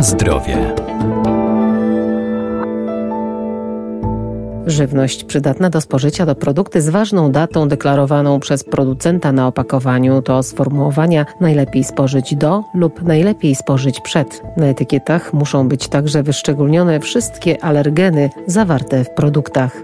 Zdrowie. Żywność przydatna do spożycia to produkty z ważną datą deklarowaną przez producenta na opakowaniu. To sformułowania najlepiej spożyć do lub najlepiej spożyć przed. Na etykietach muszą być także wyszczególnione wszystkie alergeny zawarte w produktach.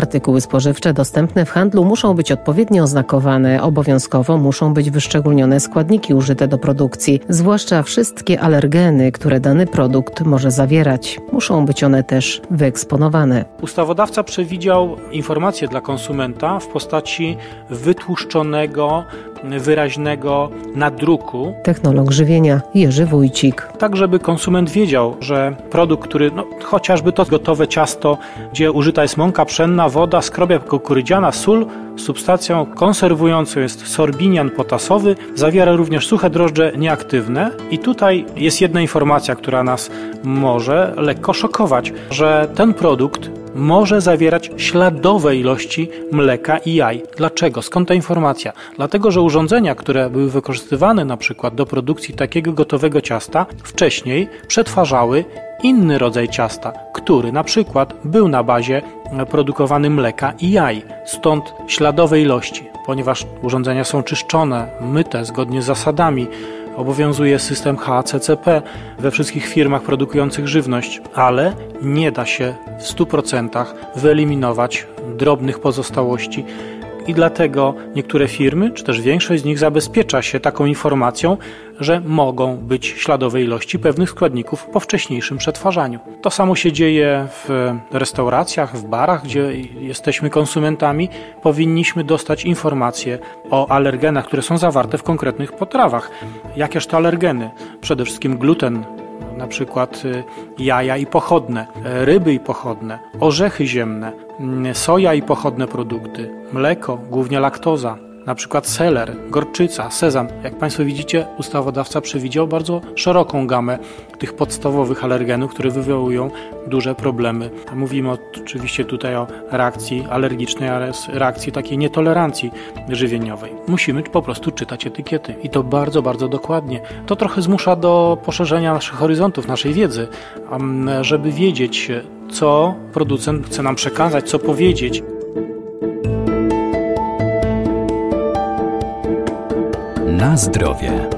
Artykuły spożywcze dostępne w handlu muszą być odpowiednio oznakowane. Obowiązkowo muszą być wyszczególnione składniki użyte do produkcji, zwłaszcza wszystkie alergeny, które dany produkt może zawierać. Muszą być one też wyeksponowane. Ustawodawca przewidział informacje dla konsumenta w postaci wytłuszczonego wyraźnego nadruku. Technolog żywienia Jerzy Wójcik. Tak, żeby konsument wiedział, że produkt, który, no, chociażby to gotowe ciasto, gdzie użyta jest mąka pszenna, woda, skrobia kukurydziana, sól, substancją konserwującą jest sorbinian potasowy, zawiera również suche drożdże nieaktywne. I tutaj jest jedna informacja, która nas może lekko szokować, że ten produkt może zawierać śladowe ilości mleka i jaj. Dlaczego? Skąd ta informacja? Dlatego, że urządzenia, które były wykorzystywane na przykład do produkcji takiego gotowego ciasta, wcześniej przetwarzały inny rodzaj ciasta, który na przykład był na bazie produkowany mleka i jaj. Stąd śladowe ilości, ponieważ urządzenia są czyszczone, myte zgodnie z zasadami, Obowiązuje system HACCP we wszystkich firmach produkujących żywność, ale nie da się w 100% wyeliminować drobnych pozostałości i dlatego niektóre firmy, czy też większość z nich zabezpiecza się taką informacją, że mogą być śladowe ilości pewnych składników po wcześniejszym przetwarzaniu. To samo się dzieje w restauracjach, w barach, gdzie jesteśmy konsumentami. Powinniśmy dostać informacje o alergenach, które są zawarte w konkretnych potrawach. Jakież to alergeny? Przede wszystkim gluten, na przykład y, jaja i pochodne, ryby i pochodne, orzechy ziemne, soja i pochodne produkty, mleko, głównie laktoza, na przykład seler, gorczyca, sezam. Jak Państwo widzicie, ustawodawca przewidział bardzo szeroką gamę tych podstawowych alergenów, które wywołują duże problemy. Mówimy oczywiście tutaj o reakcji alergicznej, ale reakcji takiej nietolerancji żywieniowej. Musimy po prostu czytać etykiety i to bardzo, bardzo dokładnie. To trochę zmusza do poszerzenia naszych horyzontów, naszej wiedzy, żeby wiedzieć, co producent chce nam przekazać, co powiedzieć. Na zdrowie.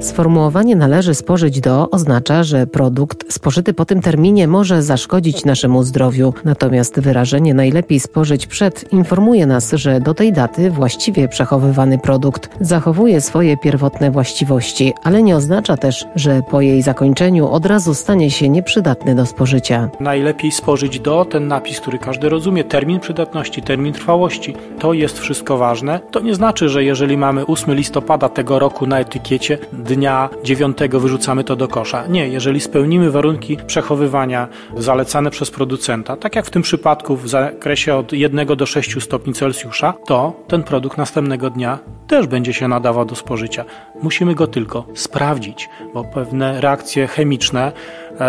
Sformułowanie należy spożyć do oznacza, że produkt spożyty po tym terminie może zaszkodzić naszemu zdrowiu. Natomiast wyrażenie najlepiej spożyć przed informuje nas, że do tej daty właściwie przechowywany produkt zachowuje swoje pierwotne właściwości, ale nie oznacza też, że po jej zakończeniu od razu stanie się nieprzydatny do spożycia. Najlepiej spożyć do ten napis, który każdy rozumie, termin przydatności, termin trwałości. To jest wszystko ważne. To nie znaczy, że jeżeli mamy 8 listopada tego roku na etykiecie dnia dziewiątego wyrzucamy to do kosza. Nie, jeżeli spełnimy warunki przechowywania zalecane przez producenta, tak jak w tym przypadku w zakresie od 1 do 6 stopni Celsjusza, to ten produkt następnego dnia też będzie się nadawał do spożycia. Musimy go tylko sprawdzić, bo pewne reakcje chemiczne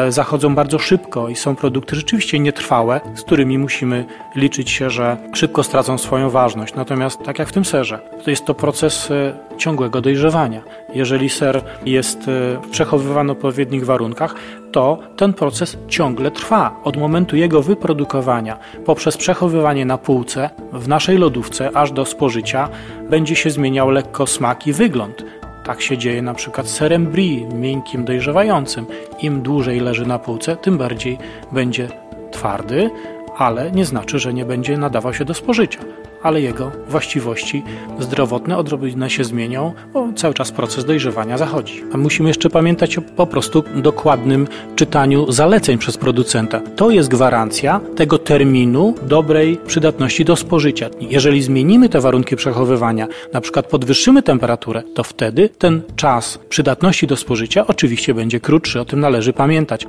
zachodzą bardzo szybko i są produkty rzeczywiście nietrwałe, z którymi musimy liczyć się, że szybko stracą swoją ważność. Natomiast tak jak w tym serze, to jest to proces e, ciągłego dojrzewania. Jeżeli ser jest e, przechowywany w odpowiednich warunkach, to ten proces ciągle trwa. Od momentu jego wyprodukowania poprzez przechowywanie na półce w naszej lodówce aż do spożycia będzie się zmieniał lekko smak i wygląd. Tak się dzieje na przykład z serem brie, miękkim, dojrzewającym. Im dłużej leży na półce, tym bardziej będzie twardy, ale nie znaczy, że nie będzie nadawał się do spożycia ale jego właściwości zdrowotne odrobinę się zmienią, bo cały czas proces dojrzewania zachodzi. A musimy jeszcze pamiętać o po prostu dokładnym czytaniu zaleceń przez producenta. To jest gwarancja tego terminu dobrej przydatności do spożycia. Jeżeli zmienimy te warunki przechowywania, na przykład podwyższymy temperaturę, to wtedy ten czas przydatności do spożycia oczywiście będzie krótszy, o tym należy pamiętać.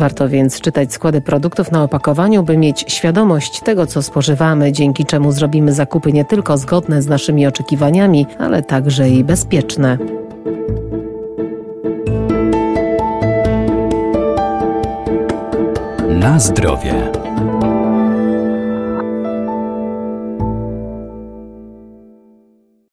Warto więc czytać składy produktów na opakowaniu, by mieć świadomość tego, co spożywamy, dzięki czemu zrobimy zakupy nie tylko zgodne z naszymi oczekiwaniami, ale także i bezpieczne. Na zdrowie.